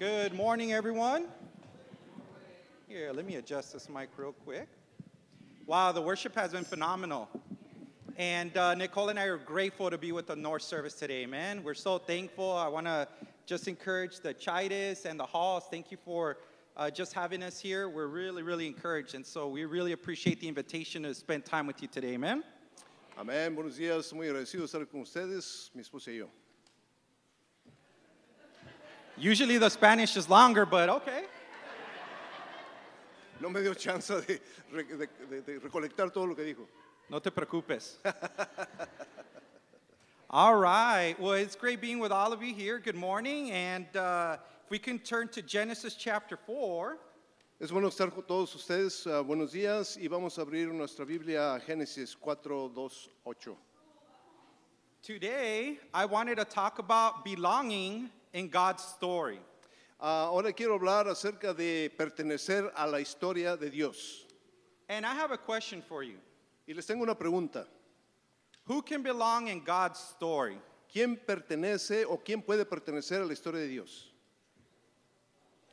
Good morning, everyone. Here, let me adjust this mic real quick. Wow, the worship has been phenomenal. And uh, Nicole and I are grateful to be with the North Service today, man. We're so thankful. I want to just encourage the Chidas and the Halls. Thank you for uh, just having us here. We're really, really encouraged. And so we really appreciate the invitation to spend time with you today, man. Amén, buenos días, muy agradecido estar con ustedes, mi esposa y yo. Usually the Spanish is longer, but okay. No me dio chance de, de- de- de recolectar todo lo que dijo. No te preocupes. all right. Well, it's great being with all of you here. Good morning. And uh, if we can turn to Genesis chapter 4. Es bueno estar con todos ustedes. ah, buenos días y vamos a abrir nuestra Biblia a Génesis 4, 2, 8. Today, I wanted to talk about belonging in God's story. Ah, ahora quiero hablar acerca de pertenecer a la historia de Dios. And I have a question for you Y les tengo una pregunta. Who can belong in God's story? ¿Quién pertenece o quién puede pertenecer a la historia de Dios?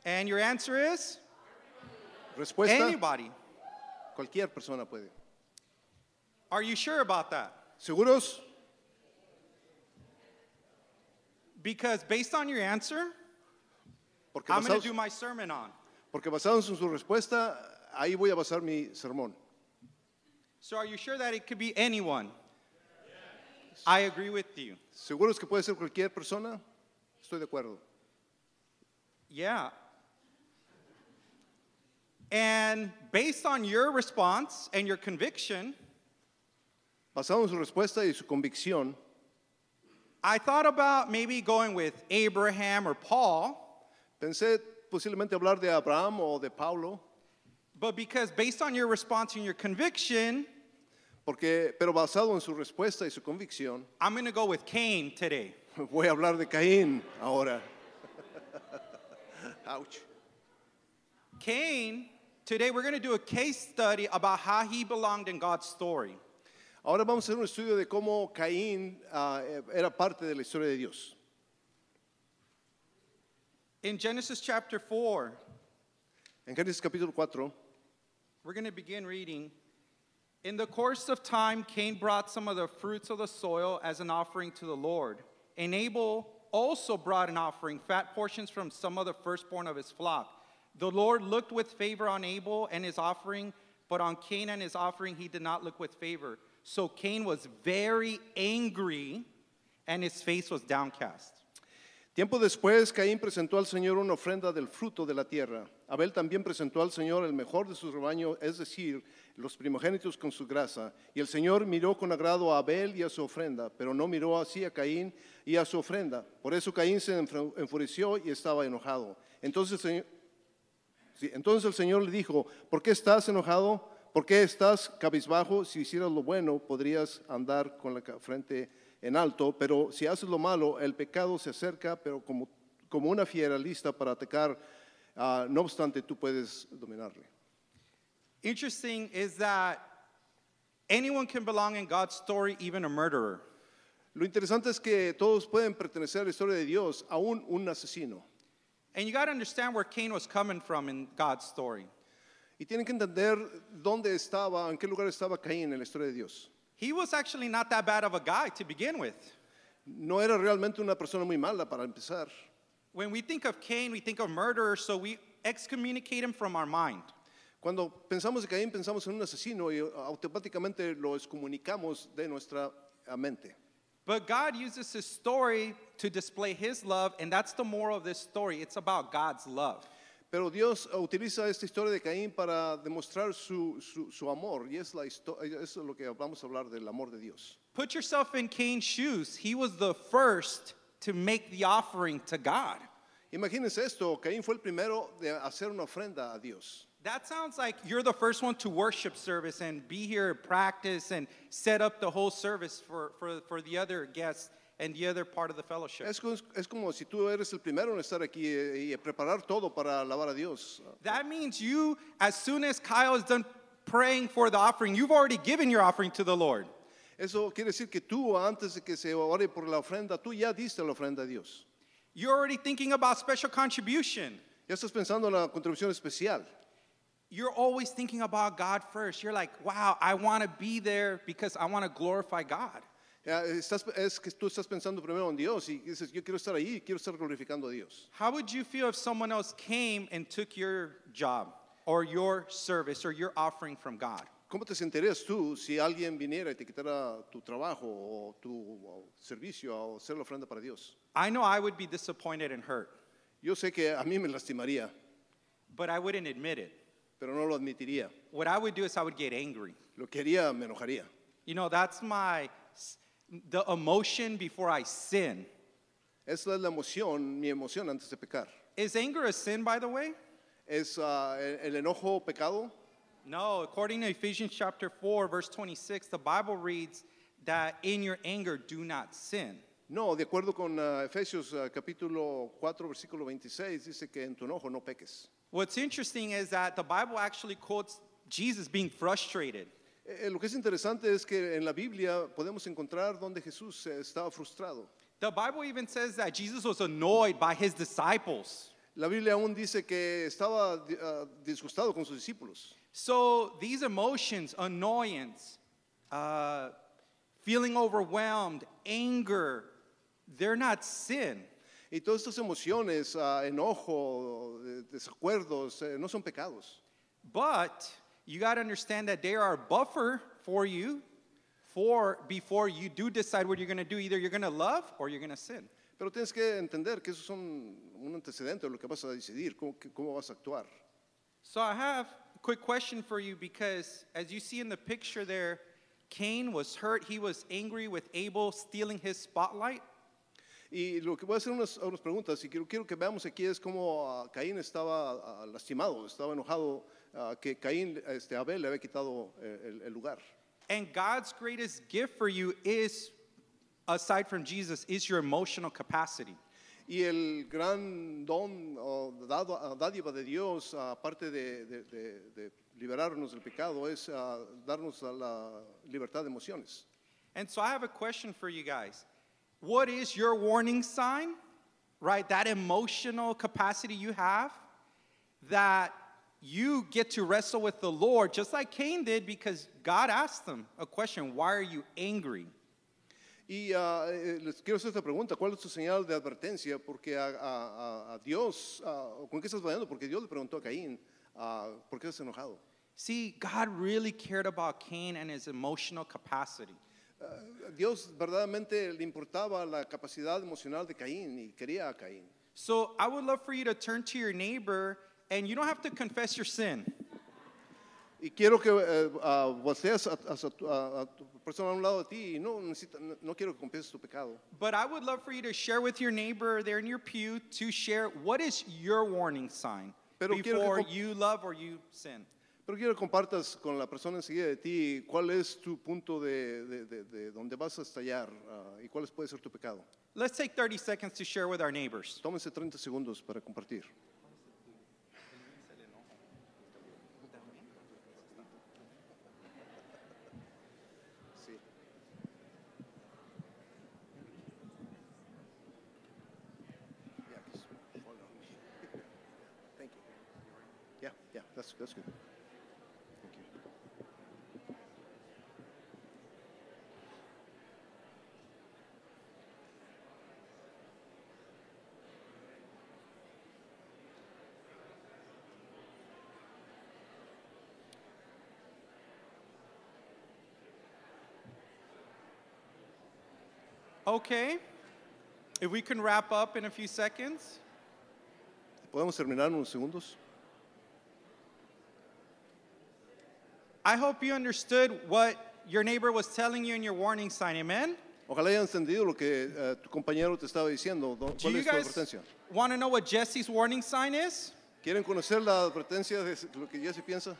And your answer is Respuesta, anybody. cualquier persona puede. Are you sure about that? ¿Seguros? Because based on your answer, Porque I'm going to do my sermon on. porque basados en su respuesta, ahí voy a basar mi sermón. So are you sure that it could be anyone? I agree with you. ¿Seguros que puede ser cualquier persona? Estoy de acuerdo. Yeah. And based on your response and your conviction, Basado en su respuesta y su convicción, I thought about maybe going with Abraham or Paul, pensé posiblemente hablar de Abraham o de Pablo, but because based on your response and your conviction, porque, pero basado en su respuesta y su convicción, I'm going to go with Cain today. voy a hablar de Caín ahora. Ouch. Cain, today we're going to do a case study about how he belonged in God's story. Ahora vamos a hacer un estudio de cómo Caín ah, era parte de la historia de Dios. In Genesis chapter 4, En Génesis capítulo 4, We're going to begin reading. In the course of time, Cain brought some of the fruits of the soil as an offering to the Lord. And Abel also brought an offering, fat portions from some of the firstborn of his flock. The Lord looked with favor on Abel and his offering, but on Cain and his offering he did not look with favor. So Cain was very angry, and his face was downcast. Tiempo después, Caín presentó al Señor una ofrenda del fruto de la tierra. Abel también presentó al Señor el mejor de su rebaño, es decir, los primogénitos con su grasa. Y el Señor miró con agrado a Abel y a su ofrenda, pero no miró así a Caín y a su ofrenda. Por eso Caín se enfureció y estaba enojado. Entonces el Señor le dijo, ¿por qué estás enojado? ¿Por qué estás cabizbajo? Si hicieras lo bueno, podrías andar con la frente en alto, pero si haces lo malo, el pecado se acerca, pero como, como una fiera lista para atacar, ah, no obstante, tú puedes dominarle. Interesting is that anyone can belong in God's story, even a murderer. Lo interesante es que todos pueden pertenecer a la historia de Dios, aún un asesino. And you got to understand where Cain was coming from in God's story. Y tienen que entender dónde estaba, en qué lugar estaba Caín en la historia de Dios. He was actually not that bad of a guy to begin with. No era realmente una persona muy mala para empezar. When we think of Cain, we think of murderer, so we excommunicate him from our mind. Cuando pensamos de Caín, pensamos en un asesino y automáticamente lo excomunicamos de nuestra ah, mente. But God uses his story to display his love, and that's the moral of this story. It's about God's love. Pero Dios ah, utiliza esta historia de Caín para demostrar su, su- su amor y es, la histo- es lo que vamos a hablar del amor de Dios. Put yourself in Cain's shoes. He was the first to make the offering to God. Imagínense esto, Caín fue el primero de hacer una ofrenda a Dios. That sounds like you're the first one to worship service and be here, practice, and set up the whole service for, for, for the other guests and the other part of the fellowship. Es, es como si tú eres el primero en estar aquí eh, y preparar todo para alabar a Dios. That means you, as soon as Kyle is done praying for the offering, you've already given your offering to the Lord. Eso quiere decir que tú, antes de que se ore por la ofrenda, tú ya diste la ofrenda a Dios. You're already thinking about special contribution. Ya estás pensando en la contribución especial. You're always thinking about God first. You're like, wow, I want to be there because I want to glorify God. Ya, estás- es que tú estás pensando primero en Dios y dices, yo quiero estar ahí, quiero estar glorificando a Dios. How would you feel if someone else came and took your job or your service or your offering from God? ¿Cómo te sentirías tú si alguien viniera y te quitara tu trabajo o tu o servicio o hacer la ofrenda para Dios? I know I would be disappointed and hurt, Yo sé que a mí me lastimaría, but I wouldn't admit it. pero no lo admitiría. What I would do is I would get angry. Lo que haría me enojaría. You know, that's my the emotion before I sin. Esa es la emoción, mi emoción antes de pecar. Is anger a sin, by the way? ¿Es ah, el, el enojo pecado? No, according to Ephesians chapter 4, verse 26, the Bible reads that in your anger do not sin. No, de acuerdo con ah, Efesios ah, capítulo 4, versículo 26, dice que en tu enojo no peques. What's interesting is that the Bible actually quotes Jesus being frustrated. Eh, eh, lo que es interesante es que en la Biblia podemos encontrar donde Jesús eh, estaba frustrado. The Bible even says that Jesus was annoyed by his disciples. La Biblia aún dice que estaba ah, disgustado con sus discípulos. So these emotions, annoyance, uh, feeling overwhelmed, anger, they're not sin. Y todas estas emociones, ah, enojo, de- desacuerdos, eh, no son pecados. But you got to understand that they are a buffer for you for before you do decide what you're going to do. Either you're going to love or you're going to sin. Pero tienes que entender que son un antecedente de lo que vas a decidir, cómo, cómo vas a actuar. So I have a quick question for you because as you see in the picture there, Cain was hurt. He was angry with Abel stealing his spotlight. Y lo que voy a hacer unas, unas preguntas y quiero, quiero que veamos aquí es cómo ah, Caín estaba ah, lastimado, estaba enojado, ah, que Caín, este, Abel le había quitado eh, el, el lugar. And God's greatest gift for you is, aside from Jesus, is your emotional capacity. Y el gran don o dado, dádiva de Dios, aparte de, de- de- de liberarnos del pecado, es ah, darnos la libertad de emociones. And so I have a question for you guys. What is your warning sign, right? That emotional capacity you have that you get to wrestle with the Lord, just like Cain did, because God asked him a question Why are you angry? Y ah, eh, les quiero hacer esta pregunta, ¿cuál es tu señal de advertencia? Porque a, a- a- Dios, ah, ¿con qué estás batallando? Porque Dios le preguntó a Caín, ah, ¿por qué estás enojado? See, God really cared about Cain and his emotional capacity. Ah, Dios verdaderamente le importaba la capacidad emocional de Caín y quería a Caín. So I would love for you to turn to your neighbor, and you don't have to confess your sin. Y quiero que eh, voltees a, a- a tu- a- a tu persona a un lado de ti y no, necesita- no, no quiero que confieses tu pecado. But I would love for you to share with your neighbor there in your pew to share what is your warning sign Pero que before you love or you sin. Pero quiero que compartas con la persona enseguida de ti cuál es tu punto de, de, de- de donde vas a estallar ah, y cuál puede ser tu pecado. Let's take 30 seconds to share with our neighbors. Tómense 30 segundos para compartir. Sí. Yeah, just hold on. Thank you. Yeah, yeah, that's, that's good. Thank you. Okay. If we can wrap up in a few seconds. ¿Podemos terminar en unos segundos? I hope you understood what your neighbor was telling you in your warning sign. Amen? Ojalá hayan entendido lo que eh, tu compañero te estaba diciendo. Do- Do ¿Cuál you es tu guys advertencia? want to know what Jesse's warning sign is? ¿Quieren conocer la advertencia de lo que Jesse piensa?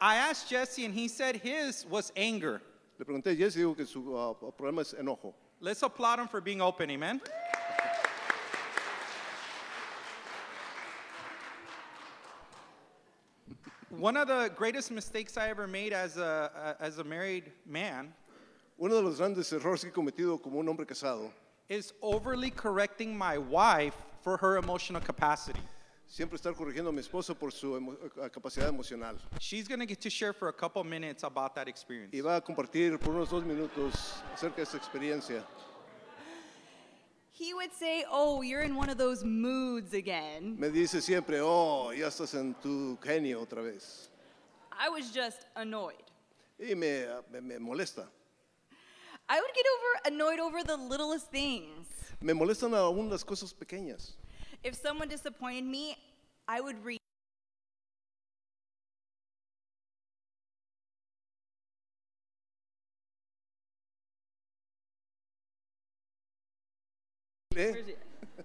I asked Jesse, and he said his was anger. Le pregunté a Jesse dijo que su ah, problema es enojo. Let's applaud him for being open. Amen? One of the greatest mistakes I ever made as a, as a married man Uno de los grandes errores que he cometido como un hombre casado is overly correcting my wife for her emotional capacity. Siempre estar corrigiendo a mi esposo por su emo- eh, capacidad emocional. She's going to get to share for a couple minutes about that experience. Y va a compartir por unos dos minutos acerca de esta experiencia. He would say, Oh, you're in one of those moods again. Me dice siempre, oh, ya estás en tu genio otra vez. I was just annoyed. Y me, me- me molesta. I would get over annoyed over the littlest things. Me molestan aún las cosas pequeñas. If someone disappointed me, I would read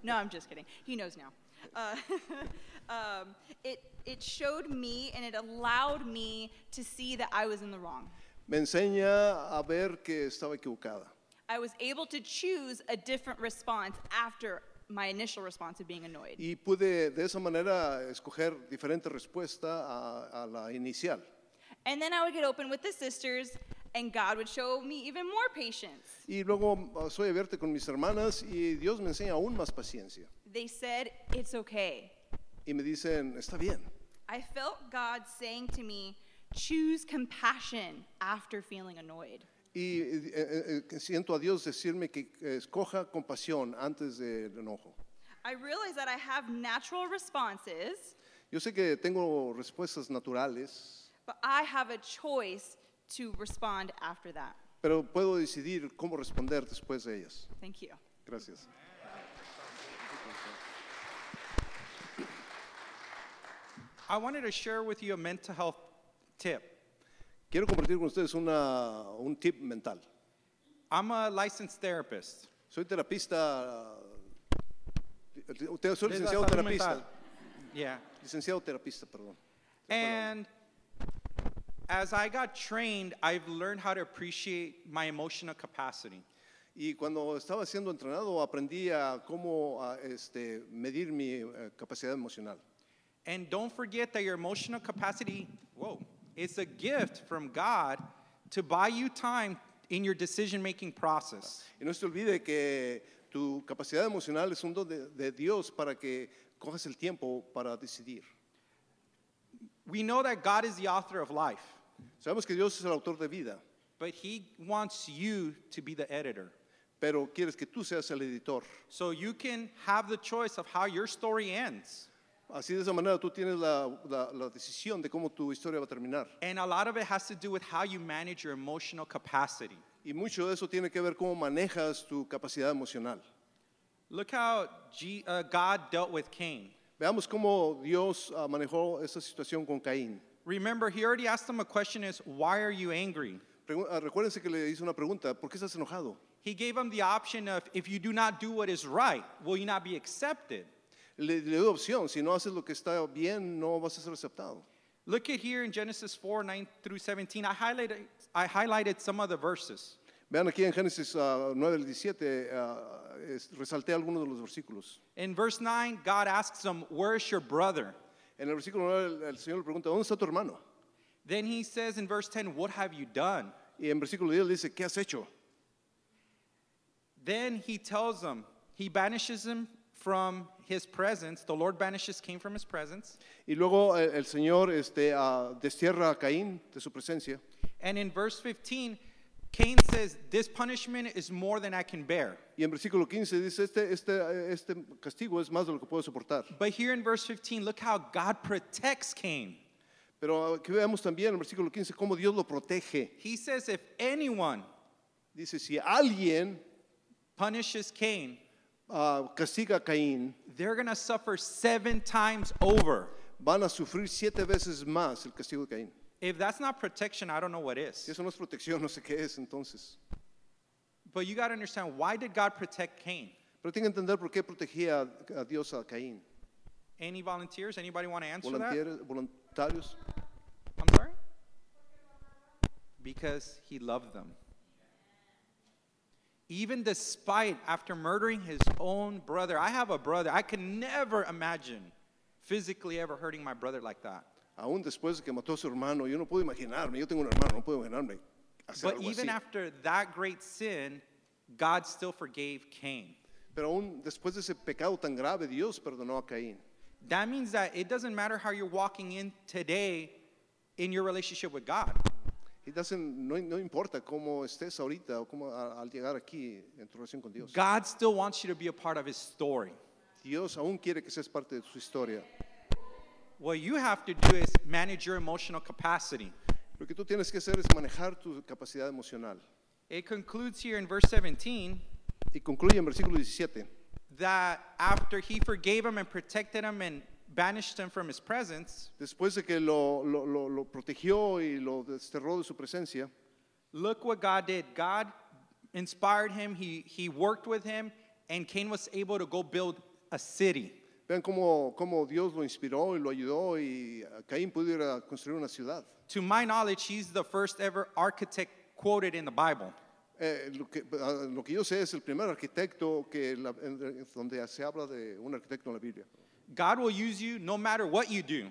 No, I'm just kidding. He knows now. Uh, um, it, it showed me and it allowed me to see that I was in the wrong. Me enseña a ver que estaba equivocada. I was able to choose a different response after my initial response of being annoyed. Y pude de esa manera escoger diferente respuesta a, a la inicial. And then I would get open with the sisters, and God would show me even more patience. Y luego soy abierta con mis hermanas y Dios me enseña aún más paciencia. They said, It's okay. Y me dicen, está bien. I felt God saying to me, Choose compassion after feeling annoyed. Y eh, eh, eh, siento a Dios decirme que escoja compasión antes del enojo. I realized that I have natural responses, Yo sé que tengo respuestas naturales, but I have a choice to respond after that. pero puedo decidir cómo responder después de ellas. Thank you. Gracias. I wanted to share with you a mental health tip. Quiero compartir con ustedes una, un tip mental. I'm a licensed therapist. Soy terapista, eh, soy licenciado terapista. Yeah. licenciado terapista, perdón. And as I got trained, I've learned how to appreciate my emotional capacity. Y cuando estaba siendo entrenado aprendí a cómo a, este, medir mi eh, capacidad emocional. And don't forget that your emotional capacity, whoa, it's a gift from God to buy you time in your decision making process. Y no se olvide que tu capacidad emocional es un don de, de Dios para que cojas el tiempo para decidir. We know that God is the author of life, Sabemos que Dios es el autor de vida, but He wants you to be the editor. pero quieres que tú seas el editor. So you can have the choice of how your story ends. Así de esa manera tú tienes la, la- la decisión de cómo tu historia va a terminar. And a lot of it has to do with how you manage your emotional capacity. Y mucho de eso tiene que ver cómo manejas tu capacidad emocional. Look how G, uh, God dealt with Cain. Veamos cómo Dios ah, manejó esa situación con Caín. Remember, he already asked him a question is, why are you angry? Pregu- ah, recuérdense que le hizo una pregunta, ¿por qué estás enojado? He gave him the option of, if you do not do what is right, will you not be accepted? Le, le dio opción, si no haces lo que está bien, no vas a ser aceptado. Look at here in Genesis 4, 9 through 17. I highlighted, I highlighted some of the verses. Vean aquí en Génesis ah, 9 al 17, ah, es- resalté algunos de los versículos. In verse 9, God asks him, Where's your brother? En el versículo 9 el, el Señor le pregunta, ¿dónde está tu hermano? Then he says in verse 10, What have you done? Y en versículo 10 le dice, ¿qué has hecho? Then he tells him, he banishes him from his presence. The Lord banishes Cain from his presence. Y luego eh, el Señor este, ah, destierra a Caín de su presencia. And in verse 15, Cain says, This punishment is more than I can bear. Y en versículo 15 dice, este, este, este castigo es más de lo que puedo soportar. But here in verse 15, look how God protects Cain. Pero también en el versículo 15 cómo Dios lo protege. He says, If anyone Dice, si alguien punishes Cain, ah, castiga a Caín, they're going to suffer seven times over. van a sufrir siete veces más el castigo de Caín. If that's not protection, I don't know what is. Si eso no es protección, no sé qué es entonces. But you got to understand why did God protect Cain? Pero que entender por qué protegía a Dios a Caín. Any volunteers? Anybody want to answer that? Voluntarios. I'm sorry? Because he loved them. Even despite after murdering his own brother, I have a brother. I can never imagine physically ever hurting my brother like that. Aún después de que mató a su hermano, yo no puedo imaginarme, yo tengo un hermano, no puedo imaginarme hacer But algo even así. after that great sin, God still forgave Cain. Pero aún después de ese pecado tan grave, Dios perdonó a Caín. That means that it doesn't matter how you're walking in today in your relationship with God. It doesn't- no, no importa cómo estés ahorita o cómo a- al llegar aquí en tu relación con Dios. God still wants you to be a part of his story. Dios aún quiere que seas parte de su historia. What you have to do is manage your emotional capacity. Lo que tú tienes que hacer es manejar tu capacidad emocional. It concludes here in verse 17 Y concluye en versículo 17. that after he forgave him and protected him and banished him from his presence, Después de que lo, lo- lo- lo protegió y lo desterró de su presencia, look what God did. God inspired him, he, he worked with him, and Cain was able to go build a city. Vean cómo, cómo Dios lo inspiró y lo ayudó y Caín pudo ir a construir una ciudad. To my knowledge, he's the first ever architect quoted in the Bible. Eh, lo, que, ah, lo que yo sé es el primer arquitecto que la- en- donde se habla de un arquitecto en la Biblia. God will use you no matter what you do.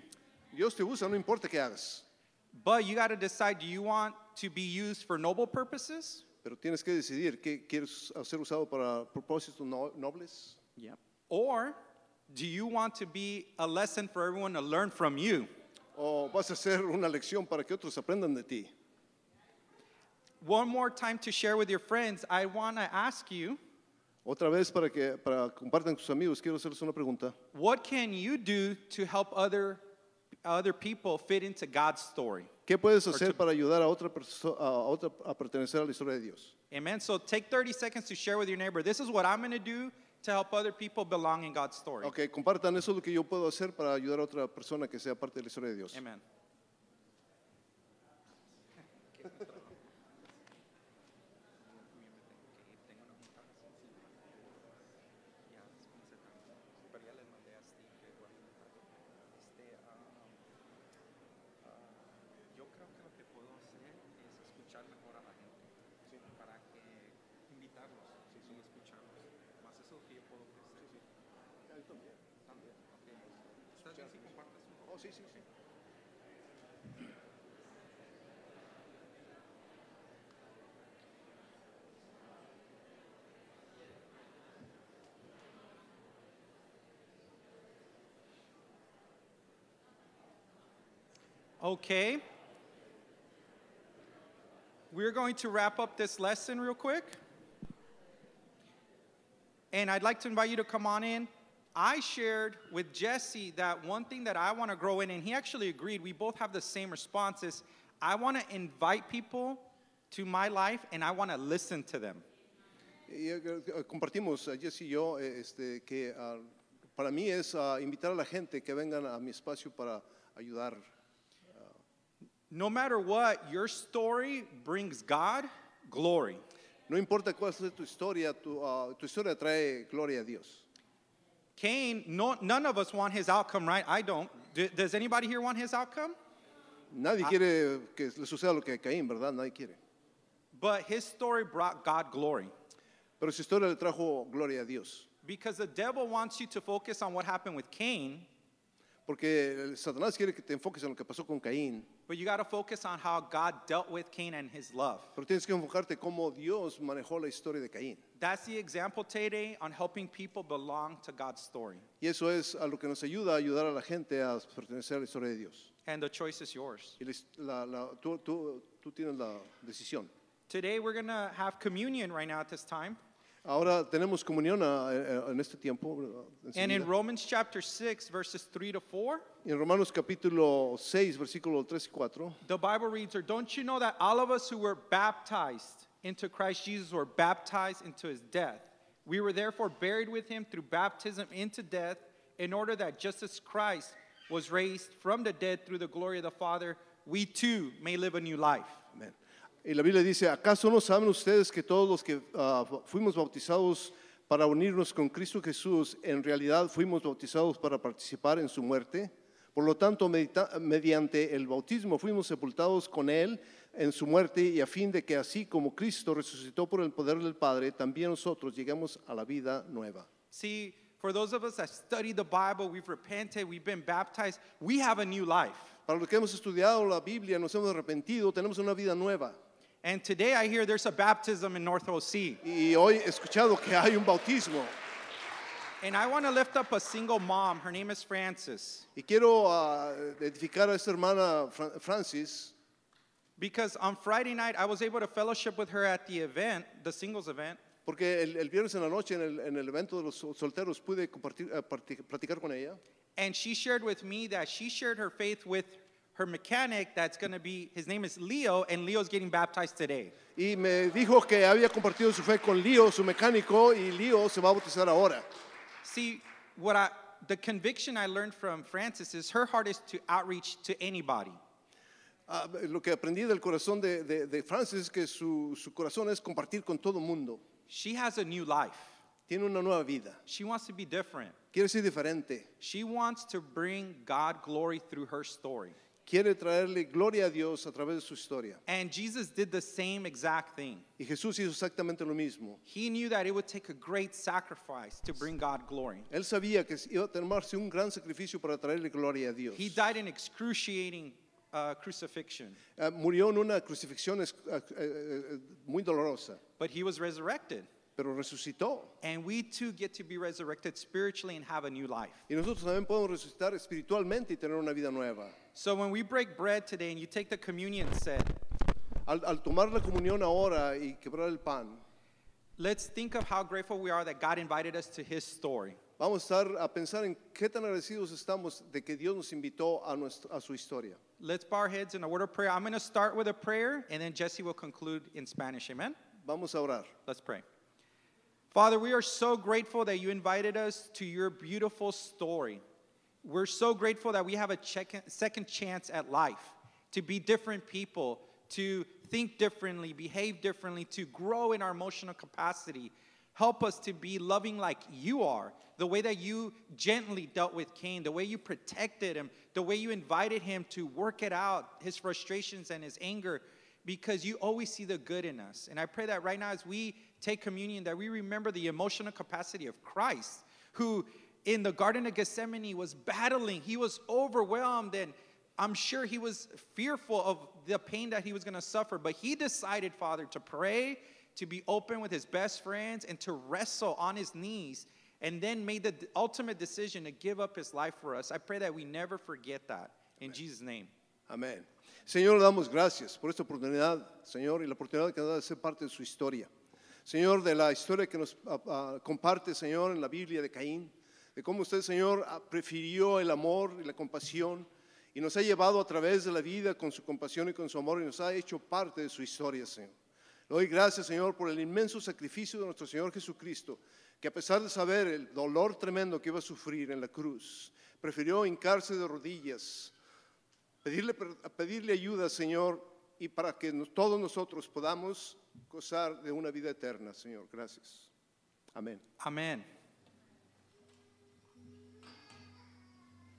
Dios te usa, no importa qué hagas, But you got to decide do you want to be used for noble purposes? pero tienes que decidir qué quieres ser usado para propósitos no- nobles Yep. Or do you want to be a lesson for everyone to learn from you? o vas a ser una lección para que otros aprendan de ti. One more time to share with your friends, I want to ask you Otra vez para que para compartan con sus amigos, quiero hacerles una pregunta. what can you do to help other, other people fit into God's story? ¿Qué puedes hacer para ayudar a otra persona a, otra a pertenecer a la historia de Dios? Amen. So take 30 seconds to share with your neighbor. This is what I'm going to do to help other people belong in God's story. Ok, compartan eso es lo que yo puedo hacer para ayudar a otra persona que sea parte de la historia de Dios. Amen. Yo creo que lo que puedo hacer es escuchar mejor a la gente para que invitarlos y escucharlos. Más eso es lo que yo puedo ofrecer. También. Ok. ¿Estás bien si compartes un poco? Oh, sí, sí, sí. Okay. We're going to wrap up this lesson real quick. And I'd like to invite you to come on in. I shared with Jesse that one thing that I want to grow in, and he actually agreed. We both have the same responses. I want to invite people to my life and I want to listen to them. Eh, eh, compartimos, eh, Jesse y yo, este, que ah, para mí es ah, invitar a la gente que vengan a mi espacio para ayudar. No matter what, your story brings God glory. No importa cuál sea tu historia, tu, ah, tu historia trae gloria a Dios. Cain, no, none of us want his outcome, right? I don't. Does anybody here want his outcome? Nadie quiere que le suceda lo que a Caín, ¿verdad? Nadie quiere. But his story brought God glory Pero su historia le trajo gloria a Dios. because the devil wants you to focus on what happened with Cain, Porque el Satanás quiere que te enfoques en lo que pasó con Caín. But you got to focus on how God dealt with Cain and his love. Pero tienes que enfocarte cómo Dios manejó la historia de Caín. That's the example today on helping people belong to God's story. Y eso es a lo que nos ayuda a ayudar a la gente a pertenecer a la historia de Dios. And the choice is yours. Y la- la- tú, tú- tú tienes la decisión. Today we're going to have communion right now at this time. Ahora tenemos comunión ah, eh, en este tiempo. ah, And in. Romans chapter 6, verses 3 to 4, Y en Romanos capítulo 6, versículo 3 y 4, the Bible reads, Or don't you know that all of us who were baptized into Christ Jesus were baptized into his death? We were therefore buried with him through baptism into death, in order that just as Christ was raised from the dead through the glory of the Father, we too may live a new life. Amén. Y la Biblia dice, ¿acaso no saben ustedes que todos los que ah, fuimos bautizados para unirnos con Cristo Jesús, en realidad fuimos bautizados para participar en su muerte? Por lo tanto, medita- mediante el bautismo fuimos sepultados con Él en su muerte y a fin de que así como Cristo resucitó por el poder del Padre, también nosotros llegamos a la vida nueva. See, for those of us that study the Bible, we've repented, we've been baptized, we have a new life. Para los que hemos estudiado la Biblia, nos hemos arrepentido, tenemos una vida nueva. And today I hear there's a baptism in North OC. Y hoy he escuchado que hay un bautismo. And I want to lift up a single mom. Her name is Frances. Y quiero ah, edificar a esta hermana Fran- Frances, Because on Friday night, I was able to fellowship with her at the event, the singles event. porque el, el viernes en la noche en el, en el evento de los sol- solteros pude compartir, parti- platicar con ella. And she shared with me that she shared her faith with her mechanic that's going to be, his name is Leo, and Leo's getting baptized today. Y me dijo que había compartido su fe con Lío, su mecánico, y Lío se va a bautizar ahora. See, what I, the conviction I learned from Frances is her heart is to outreach to anybody. Ah, lo que aprendí del corazón de, de- de Frances es que su, su corazón es compartir con todo mundo. She has a new life. Tiene una nueva vida. She wants to be different. Quiere ser diferente. She wants to bring God glory through her story. Quiere traerle gloria a Dios a través de su historia. And Jesus did the same exact thing. Y Jesús hizo exactamente lo mismo. He knew that it would take a great sacrifice to bring God glory. Él sabía que iba a tomarse un gran sacrificio para traerle gloria a Dios. He died in excruciating uh, crucifixion, Ah, murió en una crucifixión eh, muy dolorosa, but he was resurrected. Pero resucitó. And we too get to be resurrected spiritually and have a new life. Y nosotros también podemos resucitar espiritualmente y tener una vida nueva. So when we break bread today and you take the communion set, Al, al tomar la comunión ahora y quebrar el pan, let's think of how grateful we are that God invited us to his story. vamos a estar a pensar en qué tan agradecidos estamos de que Dios nos invitó a, nuestra, a su historia. Let's bow our heads in a word of prayer. I'm going to start with a prayer and then Jesse will conclude in Spanish. Amen? Vamos a orar. Let's pray. Father, we are so grateful that you invited us to your beautiful story. We're so grateful that we have a check- second chance at life to be different people, to think differently, behave differently, to grow in our emotional capacity. Help us to be loving like you are, the way that you gently dealt with Cain, the way you protected him, the way you invited him to work it out, his frustrations and his anger because you always see the good in us. And I pray that right now, as we take communion, that we remember the emotional capacity of Christ, who in the Garden of Gethsemane was battling. He was overwhelmed, and I'm sure he was fearful of the pain that he was going to suffer. But he decided, Father, to pray, to be open with his best friends, and to wrestle on his knees. And then made the ultimate decision to give up his life for us. I pray that we never forget that. In Jesus' name. Amén. Señor, damos gracias por esta oportunidad, Señor, y la oportunidad que nos da de ser parte de su historia. Señor, de la historia que nos ah, ah, comparte, Señor, en la Biblia de Caín, de cómo usted, Señor, ah, prefirió el amor y la compasión y nos ha llevado a través de la vida con su compasión y con su amor y nos ha hecho parte de su historia, Señor. Le doy gracias, Señor, por el inmenso sacrificio de nuestro Señor Jesucristo, que a pesar de saber el dolor tremendo que iba a sufrir en la cruz, prefirió hincarse de rodillas, pedirle, pedirle ayuda, Señor, y para que todos nosotros podamos gozar de una vida eterna, Señor. Gracias. Amén. Amen.